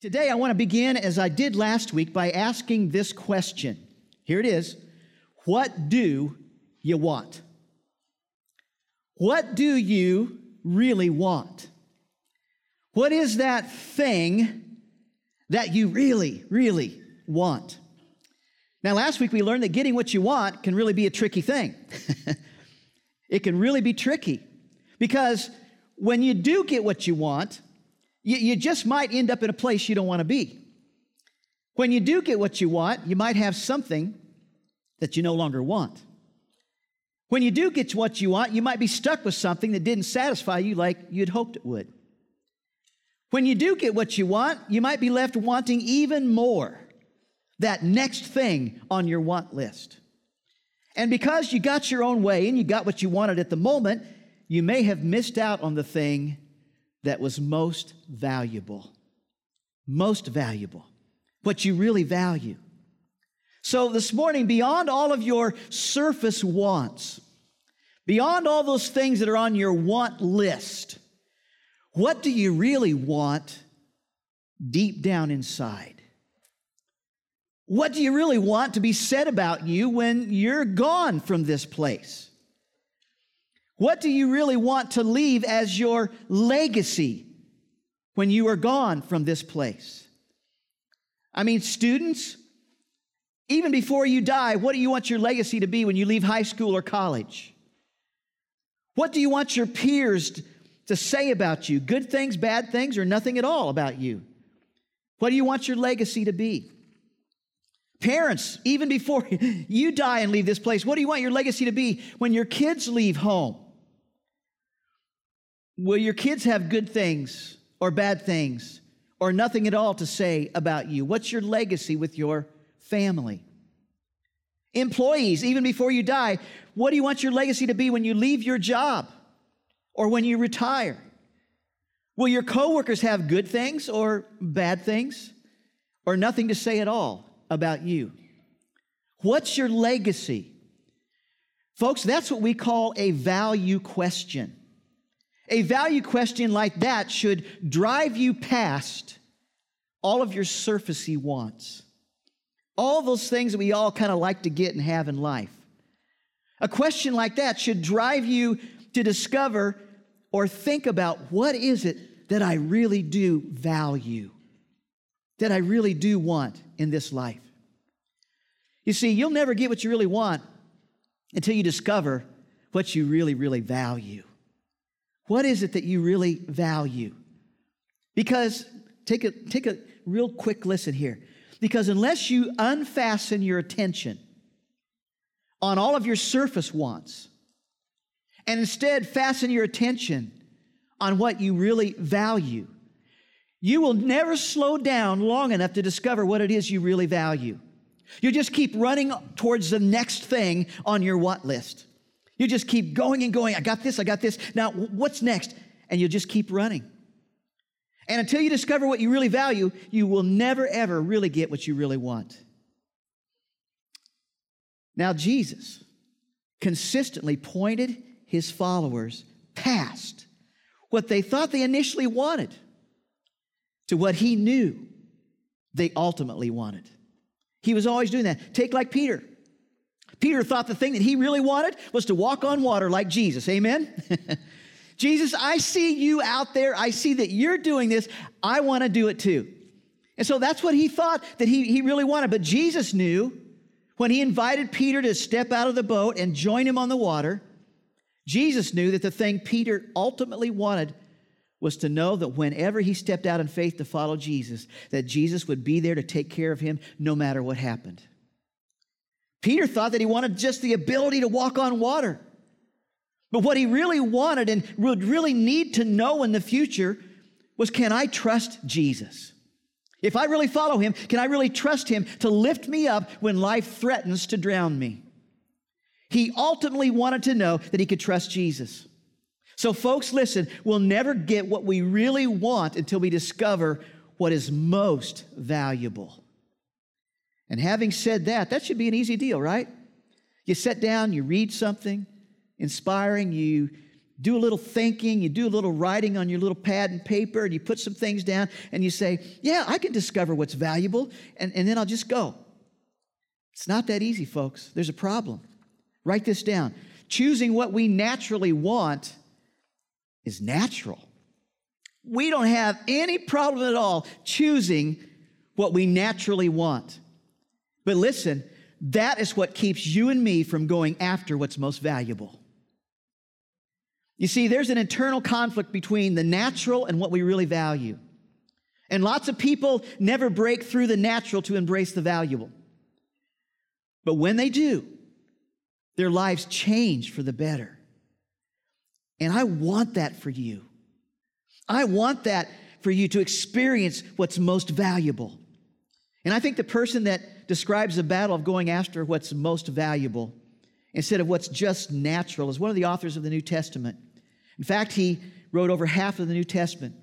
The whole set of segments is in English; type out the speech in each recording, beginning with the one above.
Today, I want to begin, as I did last week, by asking this question. Here it is What do you want? What do you really want? What is that thing that you really, really want? Now, last week we learned that getting what you want can really be a tricky thing. it can really be tricky because when you do get what you want, you, you just might end up in a place you don't want to be. When you do get what you want, you might have something that you no longer want. When you do get what you want, you might be stuck with something that didn't satisfy you like you'd hoped it would. When you do get what you want, you might be left wanting even more, that next thing on your want list. And because you got your own way and you got what you wanted at the moment, you may have missed out on the thing that was most valuable. Most valuable. What you really value. So this morning, beyond all of your surface wants, beyond all those things that are on your want list, what do you really want deep down inside? What do you really want to be said about you when you're gone from this place? What do you really want to leave as your legacy when you are gone from this place? I mean, students, even before you die, what do you want your legacy to be when you leave high school or college? What do you want your peers to say about you? Good things, bad things, or nothing at all about you? What do you want your legacy to be? Parents, even before you die and leave this place, what do you want your legacy to be when your kids leave home? Will your kids have good things or bad things or nothing at all to say about you? What's your legacy with your family? Employees, even before you die, what do you want your legacy to be when you leave your job or when you retire? Will your coworkers have good things or bad things or nothing to say at all about you? What's your legacy? Folks, that's what we call a value question. A value question like that should drive you past all of your surfacey wants, all those things that we all kind of like to get and have in life. A question like that should drive you to discover or think about what is it that I really do value, that I really do want in this life. You see, you'll never get what you really want until you discover what you really, really value. What is it that you really value? Because take a, take a real quick listen here. Because unless you unfasten your attention on all of your surface wants and instead fasten your attention on what you really value, you will never slow down long enough to discover what it is you really value. You just keep running towards the next thing on your what list. You just keep going and going. I got this, I got this. Now, what's next? And you'll just keep running. And until you discover what you really value, you will never, ever really get what you really want. Now, Jesus consistently pointed his followers past what they thought they initially wanted to what he knew they ultimately wanted. He was always doing that. Take like Peter. Peter thought the thing that he really wanted was to walk on water like Jesus. Amen? Jesus, I see you out there. I see that you're doing this. I want to do it too. And so that's what he thought that he, he really wanted. But Jesus knew when he invited Peter to step out of the boat and join him on the water, Jesus knew that the thing Peter ultimately wanted was to know that whenever he stepped out in faith to follow Jesus, that Jesus would be there to take care of him no matter what happened. Peter thought that he wanted just the ability to walk on water. But what he really wanted and would really need to know in the future was can I trust Jesus? If I really follow him, can I really trust him to lift me up when life threatens to drown me? He ultimately wanted to know that he could trust Jesus. So, folks, listen, we'll never get what we really want until we discover what is most valuable. And having said that, that should be an easy deal, right? You sit down, you read something inspiring, you do a little thinking, you do a little writing on your little pad and paper, and you put some things down, and you say, Yeah, I can discover what's valuable, and, and then I'll just go. It's not that easy, folks. There's a problem. Write this down. Choosing what we naturally want is natural. We don't have any problem at all choosing what we naturally want. But listen, that is what keeps you and me from going after what's most valuable. You see, there's an internal conflict between the natural and what we really value. And lots of people never break through the natural to embrace the valuable. But when they do, their lives change for the better. And I want that for you. I want that for you to experience what's most valuable. And I think the person that describes the battle of going after what's most valuable instead of what's just natural is one of the authors of the New Testament. In fact, he wrote over half of the New Testament.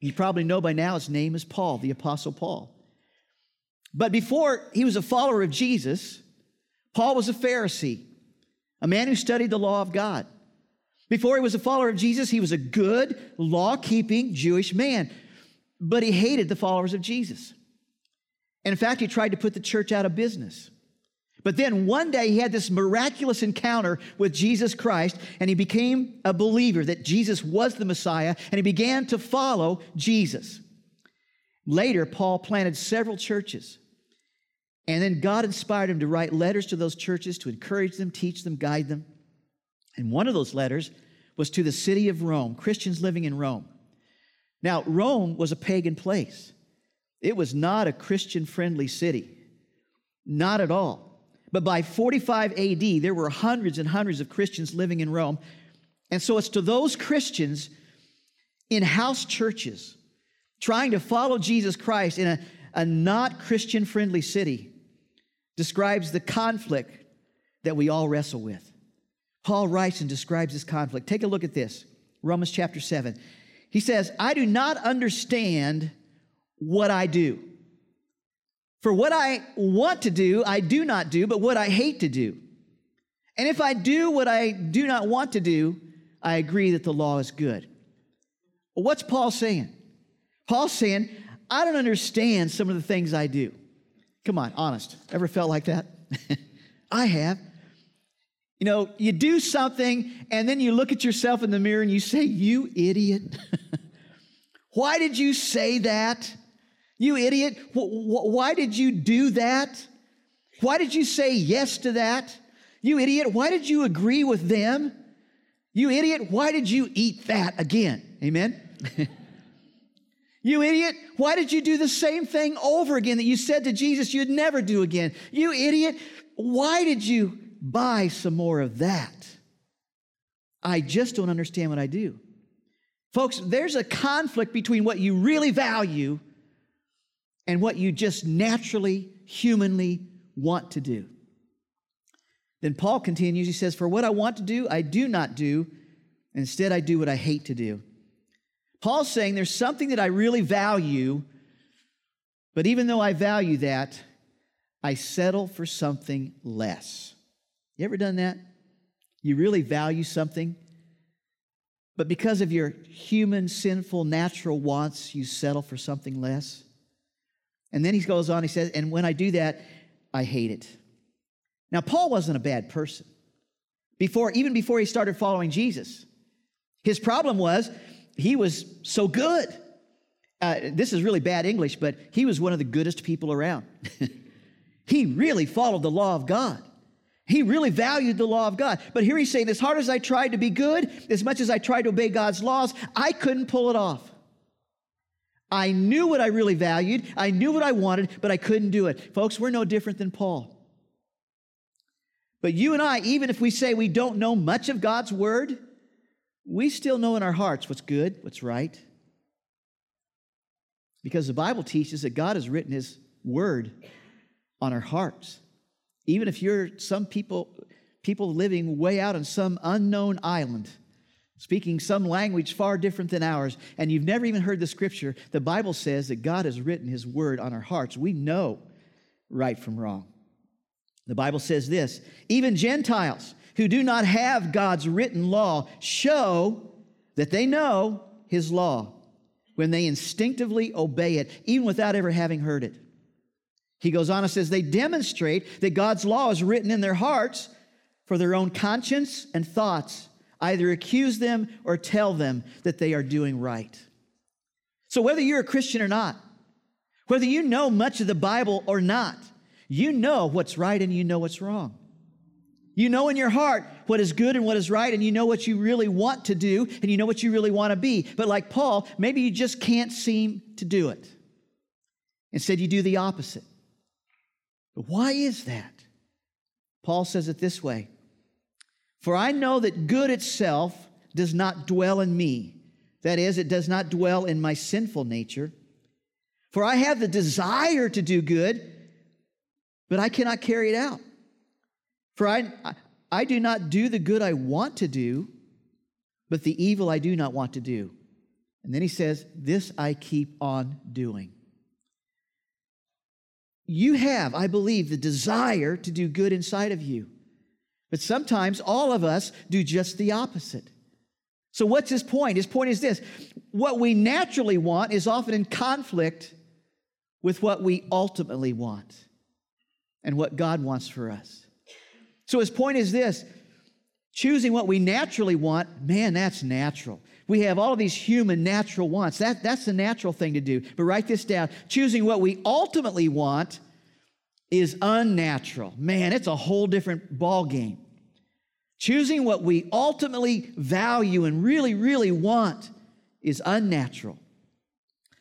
You probably know by now his name is Paul, the Apostle Paul. But before he was a follower of Jesus, Paul was a Pharisee a man who studied the law of God. Before he was a follower of Jesus, he was a good, law keeping Jewish man, but he hated the followers of Jesus. In fact, he tried to put the church out of business. But then one day he had this miraculous encounter with Jesus Christ, and he became a believer that Jesus was the Messiah, and he began to follow Jesus. Later, Paul planted several churches. And then God inspired him to write letters to those churches to encourage them, teach them, guide them. And one of those letters was to the city of Rome, Christians living in Rome. Now, Rome was a pagan place. It was not a Christian friendly city, not at all. But by 45 AD, there were hundreds and hundreds of Christians living in Rome. And so it's to those Christians in house churches trying to follow Jesus Christ in a, a not Christian friendly city describes the conflict that we all wrestle with. Paul writes and describes this conflict. Take a look at this Romans chapter 7. He says, I do not understand what I do. For what I want to do, I do not do, but what I hate to do. And if I do what I do not want to do, I agree that the law is good. What's Paul saying? Paul's saying, I don't understand some of the things I do. Come on, honest. Ever felt like that? I have. You know, you do something and then you look at yourself in the mirror and you say, You idiot. Why did you say that? You idiot. Why did you do that? Why did you say yes to that? You idiot. Why did you agree with them? You idiot. Why did you eat that again? Amen. You idiot, why did you do the same thing over again that you said to Jesus you'd never do again? You idiot, why did you buy some more of that? I just don't understand what I do. Folks, there's a conflict between what you really value and what you just naturally, humanly want to do. Then Paul continues, he says, For what I want to do, I do not do. Instead, I do what I hate to do. Paul's saying there's something that I really value, but even though I value that, I settle for something less. You ever done that? You really value something, but because of your human, sinful, natural wants, you settle for something less. And then he goes on, he says, and when I do that, I hate it. Now, Paul wasn't a bad person. Before, even before he started following Jesus, his problem was he was so good. Uh, this is really bad English, but he was one of the goodest people around. he really followed the law of God. He really valued the law of God. But here he's saying, as hard as I tried to be good, as much as I tried to obey God's laws, I couldn't pull it off. I knew what I really valued, I knew what I wanted, but I couldn't do it. Folks, we're no different than Paul. But you and I, even if we say we don't know much of God's word, we still know in our hearts what's good, what's right. Because the Bible teaches that God has written His word on our hearts. Even if you're some people, people living way out on some unknown island, speaking some language far different than ours, and you've never even heard the scripture, the Bible says that God has written His word on our hearts. We know right from wrong. The Bible says this even Gentiles who do not have God's written law show that they know his law when they instinctively obey it, even without ever having heard it. He goes on and says, they demonstrate that God's law is written in their hearts for their own conscience and thoughts, either accuse them or tell them that they are doing right. So, whether you're a Christian or not, whether you know much of the Bible or not, you know what's right and you know what's wrong. You know in your heart what is good and what is right, and you know what you really want to do, and you know what you really want to be. But like Paul, maybe you just can't seem to do it. Instead, you do the opposite. But why is that? Paul says it this way For I know that good itself does not dwell in me. That is, it does not dwell in my sinful nature. For I have the desire to do good, but I cannot carry it out. For I, I do not do the good I want to do, but the evil I do not want to do. And then he says, This I keep on doing. You have, I believe, the desire to do good inside of you. But sometimes all of us do just the opposite. So, what's his point? His point is this what we naturally want is often in conflict with what we ultimately want and what God wants for us. So, his point is this choosing what we naturally want, man, that's natural. We have all of these human natural wants. That, that's the natural thing to do. But write this down. Choosing what we ultimately want is unnatural. Man, it's a whole different ball game. Choosing what we ultimately value and really, really want is unnatural.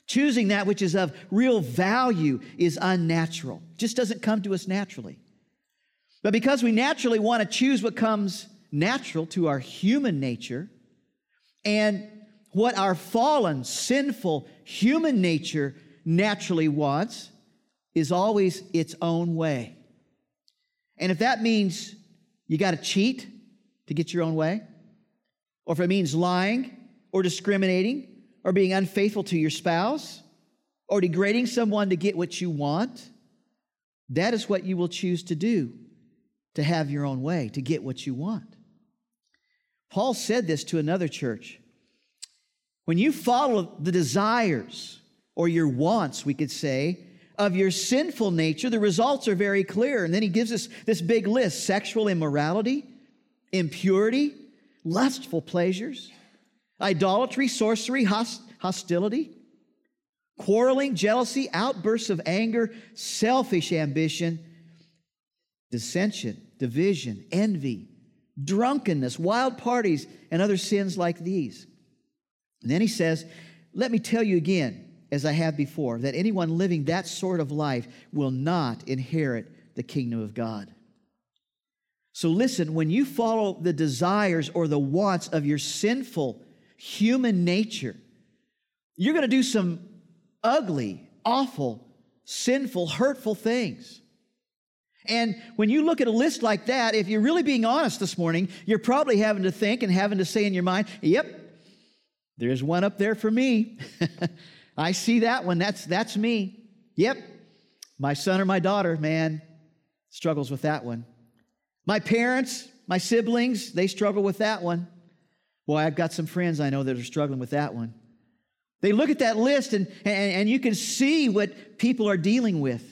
Choosing that which is of real value is unnatural. Just doesn't come to us naturally. But because we naturally want to choose what comes natural to our human nature, and what our fallen, sinful human nature naturally wants is always its own way. And if that means you got to cheat to get your own way, or if it means lying or discriminating or being unfaithful to your spouse or degrading someone to get what you want, that is what you will choose to do to have your own way, to get what you want. Paul said this to another church. When you follow the desires or your wants, we could say, of your sinful nature, the results are very clear. And then he gives us this big list sexual immorality, impurity, lustful pleasures, idolatry, sorcery, host- hostility, quarreling, jealousy, outbursts of anger, selfish ambition, dissension, division, envy drunkenness, wild parties, and other sins like these. And then he says, Let me tell you again, as I have before, that anyone living that sort of life will not inherit the kingdom of God. So listen, when you follow the desires or the wants of your sinful human nature, you're going to do some ugly, awful, sinful, hurtful things. And when you look at a list like that, if you're really being honest this morning, you're probably having to think and having to say in your mind, yep, there's one up there for me. I see that one. That's, that's me. Yep, my son or my daughter, man, struggles with that one. My parents, my siblings, they struggle with that one. Boy, I've got some friends I know that are struggling with that one. They look at that list and, and, and you can see what people are dealing with.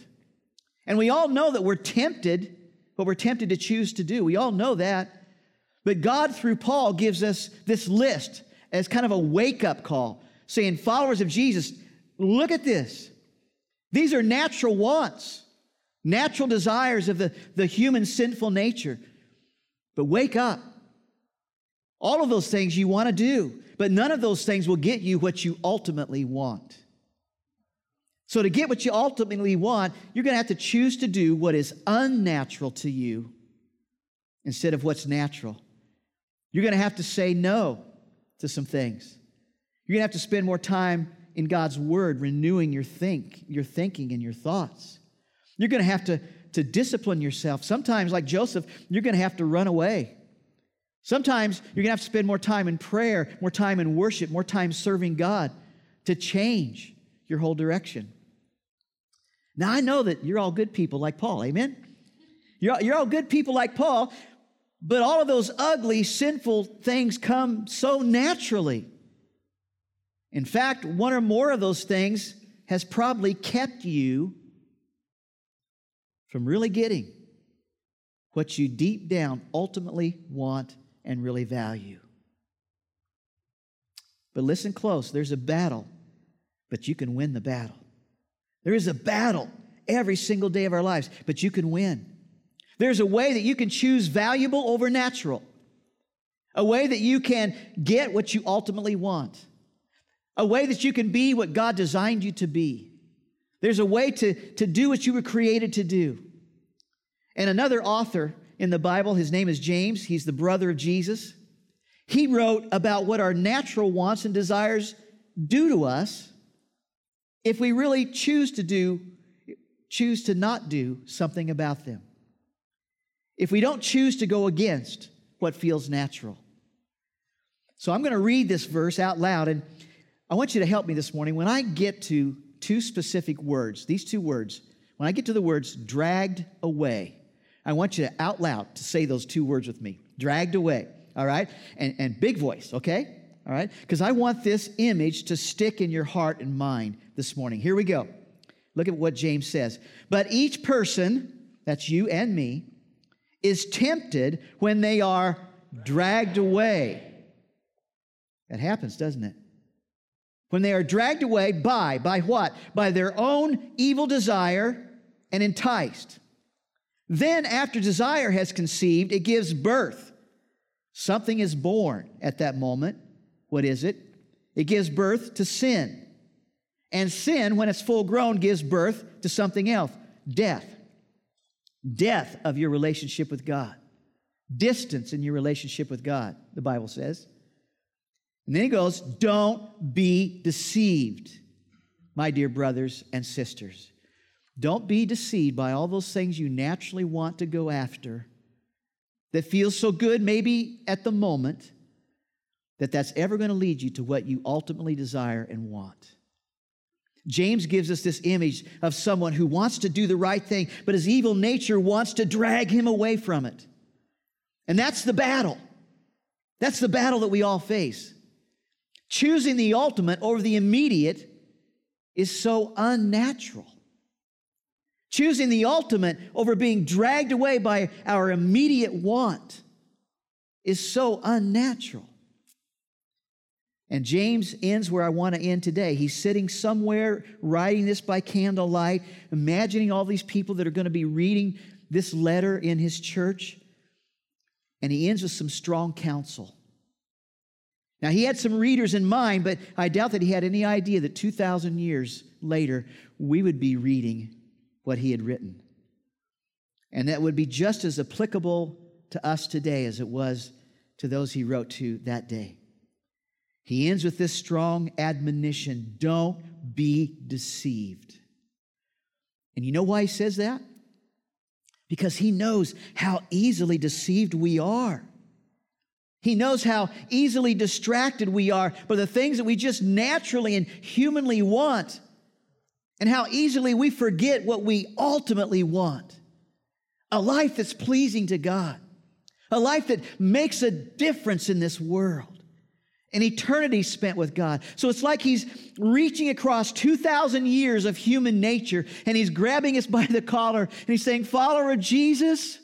And we all know that we're tempted, what we're tempted to choose to do. We all know that. But God, through Paul, gives us this list as kind of a wake up call, saying, Followers of Jesus, look at this. These are natural wants, natural desires of the, the human sinful nature. But wake up. All of those things you want to do, but none of those things will get you what you ultimately want. So, to get what you ultimately want, you're going to have to choose to do what is unnatural to you instead of what's natural. You're going to have to say no to some things. You're going to have to spend more time in God's Word, renewing your think, your thinking and your thoughts. You're going to have to, to discipline yourself. Sometimes, like Joseph, you're going to have to run away. Sometimes you're going to have to spend more time in prayer, more time in worship, more time serving God to change your whole direction. Now, I know that you're all good people like Paul, amen? You're, you're all good people like Paul, But all of those ugly, sinful things come so naturally. In fact, one or more of those things has probably kept you from really getting what you deep down ultimately want and really value. But listen close there's a battle, but you can win the battle. There is a battle every single day of our lives, but you can win. There's a way that you can choose valuable over natural, a way that you can get what you ultimately want, a way that you can be what God designed you to be. There's a way to, to do what you were created to do. And another author in the Bible, his name is James, he's the brother of Jesus. He wrote about what our natural wants and desires do to us if we really choose to do, choose to not do something about them if we don't choose to go against what feels natural. So I'm going to read this verse out loud, and I want you to help me this morning. When I get to two specific words, these two words, when I get to the words dragged away, I want you to out loud to say those two words with me dragged away, all right? And, and big voice, okay? All right? Because I want this image to stick in your heart and mind this morning. Here we go. Look at what James says. But each person, that's you and me, is tempted when they are dragged away. That happens, doesn't it? When they are dragged away by, by what? By their own evil desire and enticed. Then, after desire has conceived, it gives birth. Something is born at that moment. What is it? It gives birth to sin. And sin, when it's full grown, gives birth to something else death death of your relationship with God, distance in your relationship with God, the Bible says. And then he goes, Don't be deceived, my dear brothers and sisters. Don't be deceived by all those things you naturally want to go after that feels so good, maybe at the moment, that that's ever going to lead you to what you ultimately desire and want. James gives us this image of someone who wants to do the right thing, but his evil nature wants to drag him away from it. And that's the battle. That's the battle that we all face. Choosing the ultimate over the immediate is so unnatural. Choosing the ultimate over being dragged away by our immediate want is so unnatural. And James ends where I want to end today. He's sitting somewhere writing this by candlelight, imagining all these people that are going to be reading this letter in his church. And he ends with some strong counsel. Now, he had some readers in mind, but I doubt that he had any idea that 2,000 years later, we would be reading what he had written. And that would be just as applicable to us today as it was to those he wrote to that day. He ends with this strong admonition don't be deceived. And you know why he says that? Because he knows how easily deceived we are. He knows how easily distracted we are by the things that we just naturally and humanly want, and how easily we forget what we ultimately want a life that's pleasing to God, a life that makes a difference in this world an eternity spent with God. So it's like he's reaching across 2,000 years of human nature and he's grabbing us by the collar and he's saying, Follower of Jesus,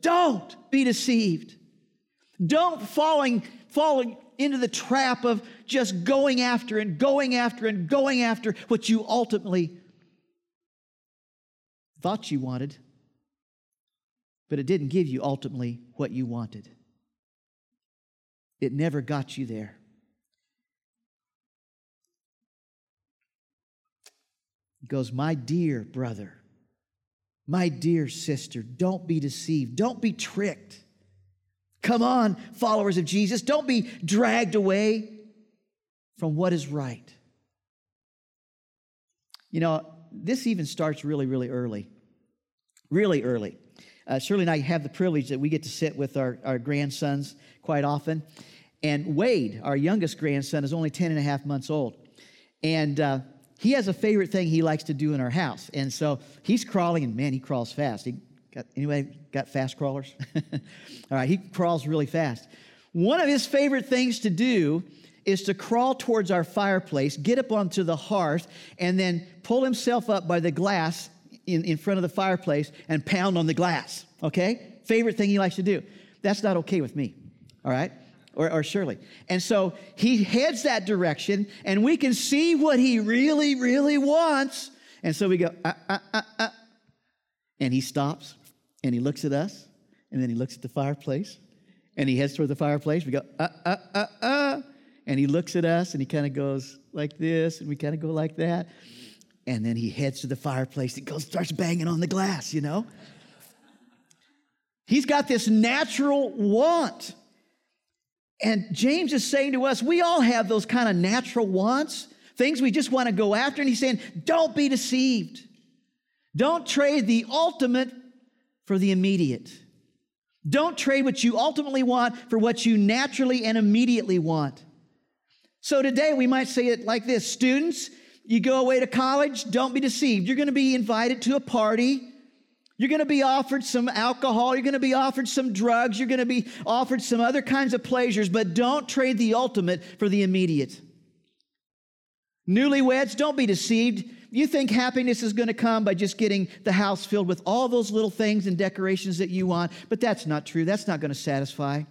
don't be deceived. Don't falling, falling into the trap of just going after and going after and going after what you ultimately thought you wanted, but it didn't give you ultimately what you wanted. It never got you there. He goes, My dear brother, my dear sister, don't be deceived. Don't be tricked. Come on, followers of Jesus. Don't be dragged away from what is right. You know, this even starts really, really early. Really early. Uh, Shirley and I have the privilege that we get to sit with our, our grandsons quite often. And Wade, our youngest grandson, is only 10 and a half months old. And uh, he has a favorite thing he likes to do in our house. And so he's crawling, and man, he crawls fast. He Got, anybody got fast crawlers? All right, he crawls really fast. One of his favorite things to do is to crawl towards our fireplace, get up onto the hearth, and then pull himself up by the glass in, in front of the fireplace and pound on the glass. Okay? Favorite thing he likes to do. That's not okay with me. All right? Or, or Shirley. And so he heads that direction, and we can see what he really, really wants. And so we go, uh, uh, uh, uh. And he stops, and he looks at us, and then he looks at the fireplace, and he heads toward the fireplace. We go, uh, uh, uh, uh. And he looks at us and he kind of goes like this, and we kind of go like that. And then he heads to the fireplace and goes, starts banging on the glass, you know? He's got this natural want. And James is saying to us, we all have those kind of natural wants, things we just want to go after. And he's saying, don't be deceived. Don't trade the ultimate for the immediate. Don't trade what you ultimately want for what you naturally and immediately want. So today we might say it like this Students, you go away to college, don't be deceived. You're going to be invited to a party. You're going to be offered some alcohol. You're going to be offered some drugs. You're going to be offered some other kinds of pleasures, but don't trade the ultimate for the immediate. Newlyweds, don't be deceived. You think happiness is going to come by just getting the house filled with all those little things and decorations that you want, but that's not true. That's not going to satisfy.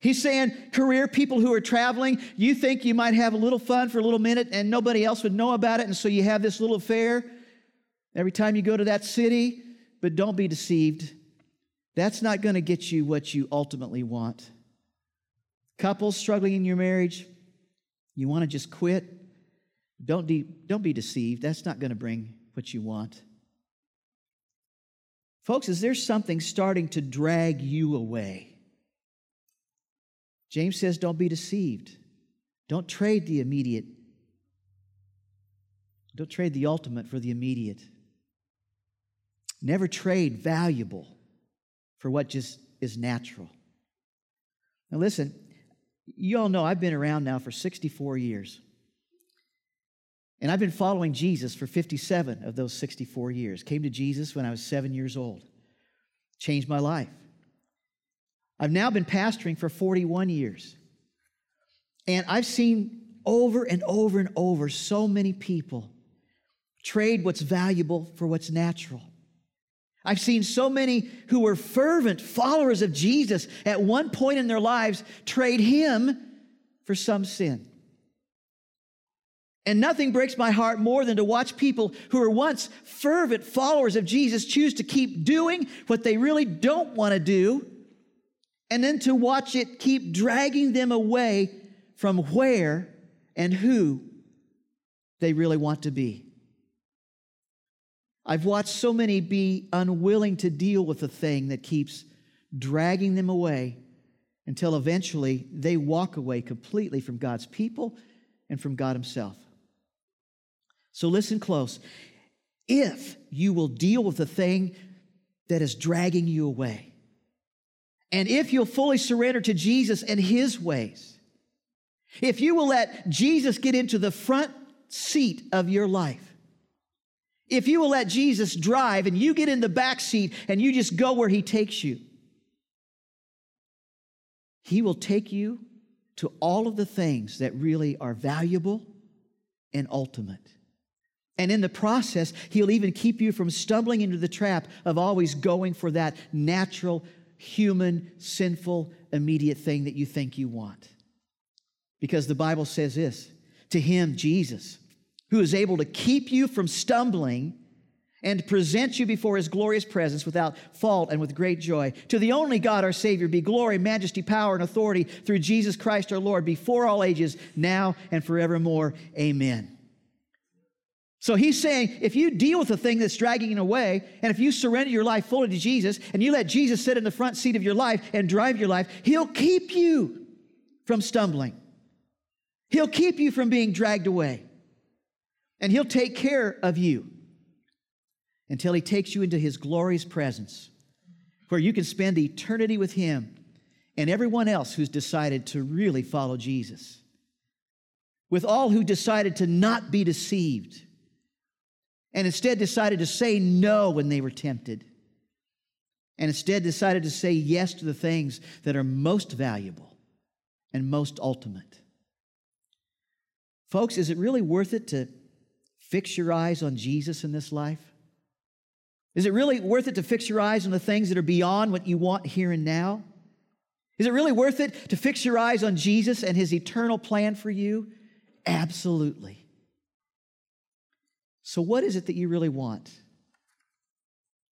He's saying, career people who are traveling, you think you might have a little fun for a little minute and nobody else would know about it, and so you have this little affair every time you go to that city, but don't be deceived. That's not going to get you what you ultimately want. Couples struggling in your marriage, you want to just quit? Don't, de- don't be deceived. That's not going to bring what you want. Folks, is there something starting to drag you away? James says, don't be deceived. Don't trade the immediate. Don't trade the ultimate for the immediate. Never trade valuable for what just is natural. Now, listen, you all know I've been around now for 64 years. And I've been following Jesus for 57 of those 64 years. Came to Jesus when I was seven years old. Changed my life. I've now been pastoring for 41 years. And I've seen over and over and over so many people trade what's valuable for what's natural. I've seen so many who were fervent followers of Jesus at one point in their lives trade him for some sin. And nothing breaks my heart more than to watch people who were once fervent followers of Jesus choose to keep doing what they really don't want to do and then to watch it keep dragging them away from where and who they really want to be. I've watched so many be unwilling to deal with the thing that keeps dragging them away until eventually they walk away completely from God's people and from God Himself. So listen close. If you will deal with the thing that is dragging you away, and if you'll fully surrender to Jesus and his ways, if you will let Jesus get into the front seat of your life, if you will let Jesus drive and you get in the back seat and you just go where he takes you, he will take you to all of the things that really are valuable and ultimate. And in the process, he'll even keep you from stumbling into the trap of always going for that natural human, sinful, immediate thing that you think you want. Because the Bible says this to him, Jesus, who is able to keep you from stumbling and present you before his glorious presence without fault and with great joy. To the only God, our Savior, be glory, majesty, power, and authority through Jesus Christ our Lord, before all ages, now and forevermore. Amen. So he's saying if you deal with the thing that's dragging you away, and if you surrender your life fully to Jesus, and you let Jesus sit in the front seat of your life and drive your life, he'll keep you from stumbling. He'll keep you from being dragged away. And he'll take care of you until he takes you into his glorious presence, where you can spend eternity with him and everyone else who's decided to really follow Jesus. With all who decided to not be deceived and instead decided to say no when they were tempted. and instead decided to say yes to the things that are most valuable and most ultimate. Folks, is it really worth it to fix your eyes on Jesus in this life? Is it really worth it to fix your eyes on the things that are beyond what you want here and now? Is it really worth it to fix your eyes on Jesus and his eternal plan for you? Absolutely. So, what is it that you really want?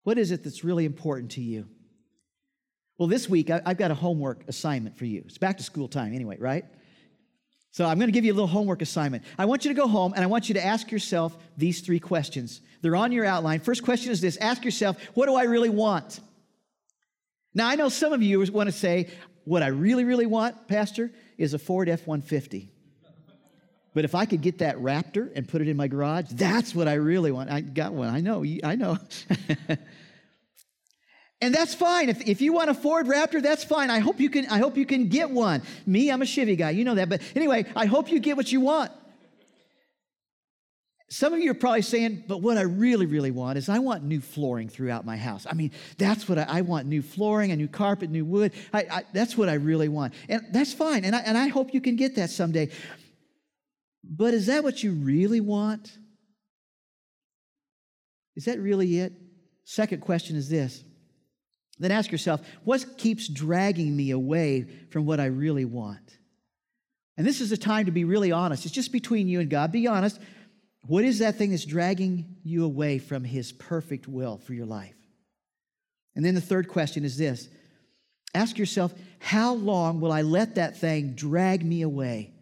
What is it that's really important to you? Well, this week I've got a homework assignment for you. It's back to school time anyway, right? So I'm going to give you a little homework assignment. I want you to go home and I want you to ask yourself these three questions. They're on your outline. First question is this Ask yourself, what do I really want? Now, I know some of you want to say, what I really, really want, Pastor, is a Ford F 150. But if I could get that Raptor and put it in my garage, that's what I really want. I got one. I know. I know. and that's fine. If, if you want a Ford Raptor, that's fine. I hope you can. I hope you can get one. Me, I'm a Chevy guy. You know that. But anyway, I hope you get what you want. Some of you are probably saying, but what I really, really want is I want new flooring throughout my house. I mean, that's what I, I want new flooring, a new carpet, new wood. I, I, that's what I really want. And that's fine. And I, and I hope you can get that someday. But is that what you really want? Is that really it? Second question is this. Then ask yourself, what keeps dragging me away from what I really want? And this is a time to be really honest. It's just between you and God. Be honest. What is that thing that's dragging you away from His perfect will for your life? And then the third question is this Ask yourself, how long will I let that thing drag me away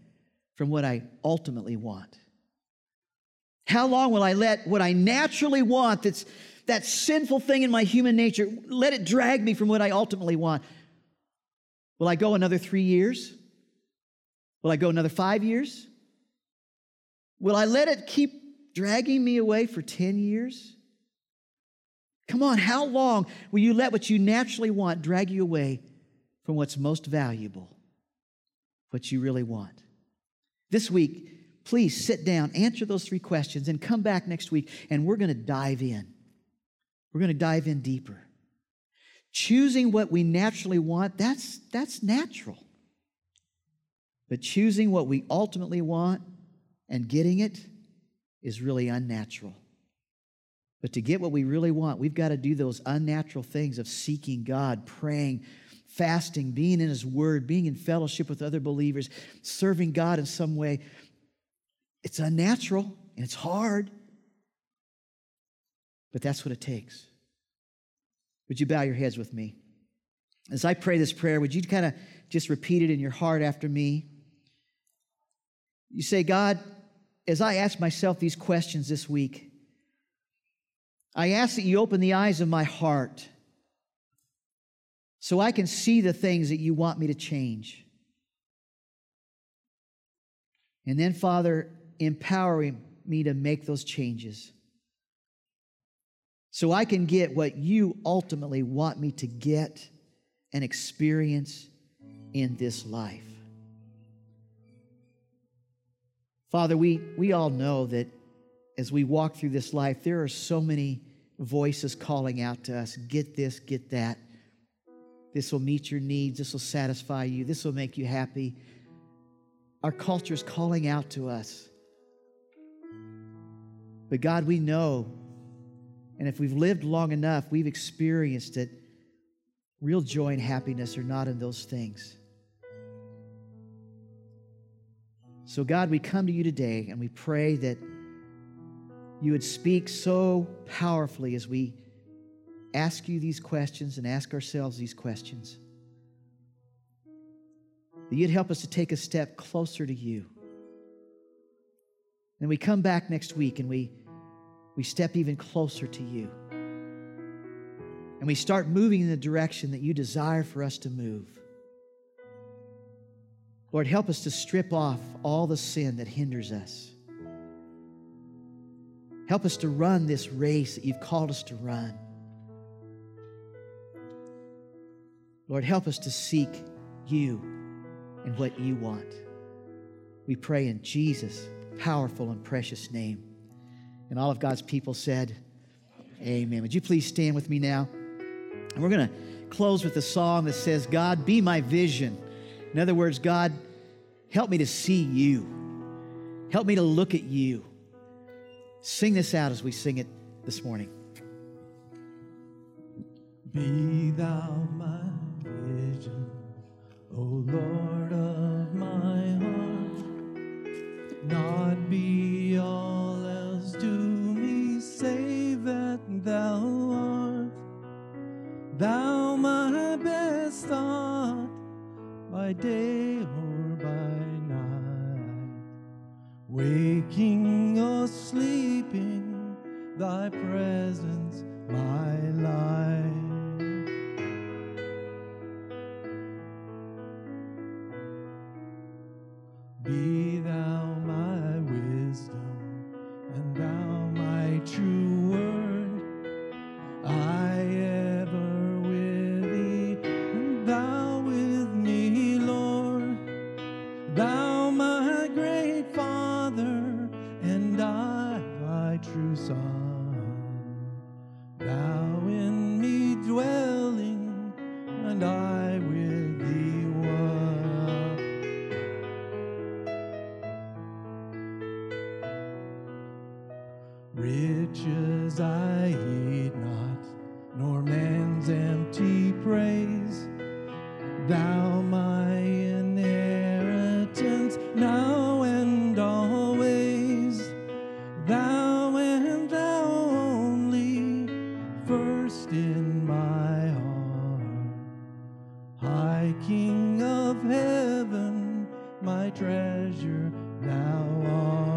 from what I ultimately want? How long will I let what I naturally want, that's that sinful thing in my human nature, let it drag me from what I ultimately want? Will I go another three years? Will I go another five years? Will I let it keep dragging me away for 10 years? Come on, how long will you let what you naturally want drag you away from what's most valuable, what you really want? This week, please sit down, answer those three questions, and come back next week, and we're going to dive in. We're going to dive in deeper. Choosing what we naturally want, that's, that's natural. But choosing what we ultimately want, and getting it is really unnatural. But to get what we really want, we've got to do those unnatural things of seeking God, praying, fasting, being in His Word, being in fellowship with other believers, serving God in some way. It's unnatural and it's hard, but that's what it takes. Would you bow your heads with me? As I pray this prayer, would you kind of just repeat it in your heart after me? You say, God, as I ask myself these questions this week, I ask that you open the eyes of my heart so I can see the things that you want me to change. And then, Father, empower me to make those changes so I can get what you ultimately want me to get and experience in this life. Father, we, we all know that as we walk through this life, there are so many voices calling out to us get this, get that. This will meet your needs. This will satisfy you. This will make you happy. Our culture is calling out to us. But God, we know, and if we've lived long enough, we've experienced that real joy and happiness are not in those things. So, God, we come to you today and we pray that you would speak so powerfully as we ask you these questions and ask ourselves these questions. That you'd help us to take a step closer to you. And we come back next week and we, we step even closer to you. And we start moving in the direction that you desire for us to move. Lord, help us to strip off all the sin that hinders us. Help us to run this race that you've called us to run. Lord, help us to seek you and what you want. We pray in Jesus' powerful and precious name. And all of God's people said, Amen. Would you please stand with me now? And we're going to close with a song that says, God, be my vision. In other words, God, help me to see you. Help me to look at you. Sing this out as we sing it this morning. Be thou my vision, O Lord of my heart. Not be thou art. Thou my best thought by day or by night. Waking or sleeping, thy presence my life. First in my heart. High King of heaven, my treasure thou art.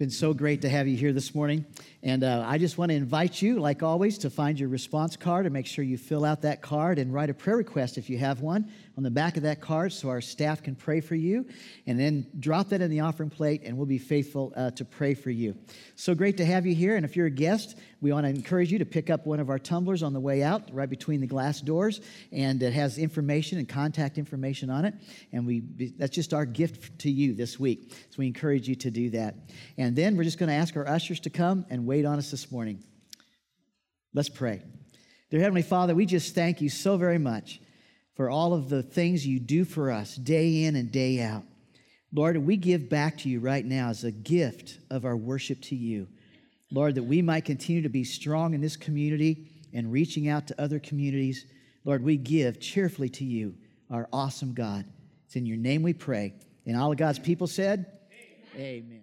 Been so great to have you here this morning. And uh, I just want to invite you, like always, to find your response card and make sure you fill out that card and write a prayer request if you have one on the back of that card so our staff can pray for you. And then drop that in the offering plate and we'll be faithful uh, to pray for you. So great to have you here. And if you're a guest, we want to encourage you to pick up one of our tumblers on the way out, right between the glass doors. And it has information and contact information on it. And we that's just our gift to you this week. So we encourage you to do that. And then we're just going to ask our ushers to come and wait on us this morning. Let's pray. Dear Heavenly Father, we just thank you so very much for all of the things you do for us day in and day out. Lord, we give back to you right now as a gift of our worship to you. Lord, that we might continue to be strong in this community and reaching out to other communities. Lord, we give cheerfully to you, our awesome God. It's in your name we pray. And all of God's people said, Amen. Amen.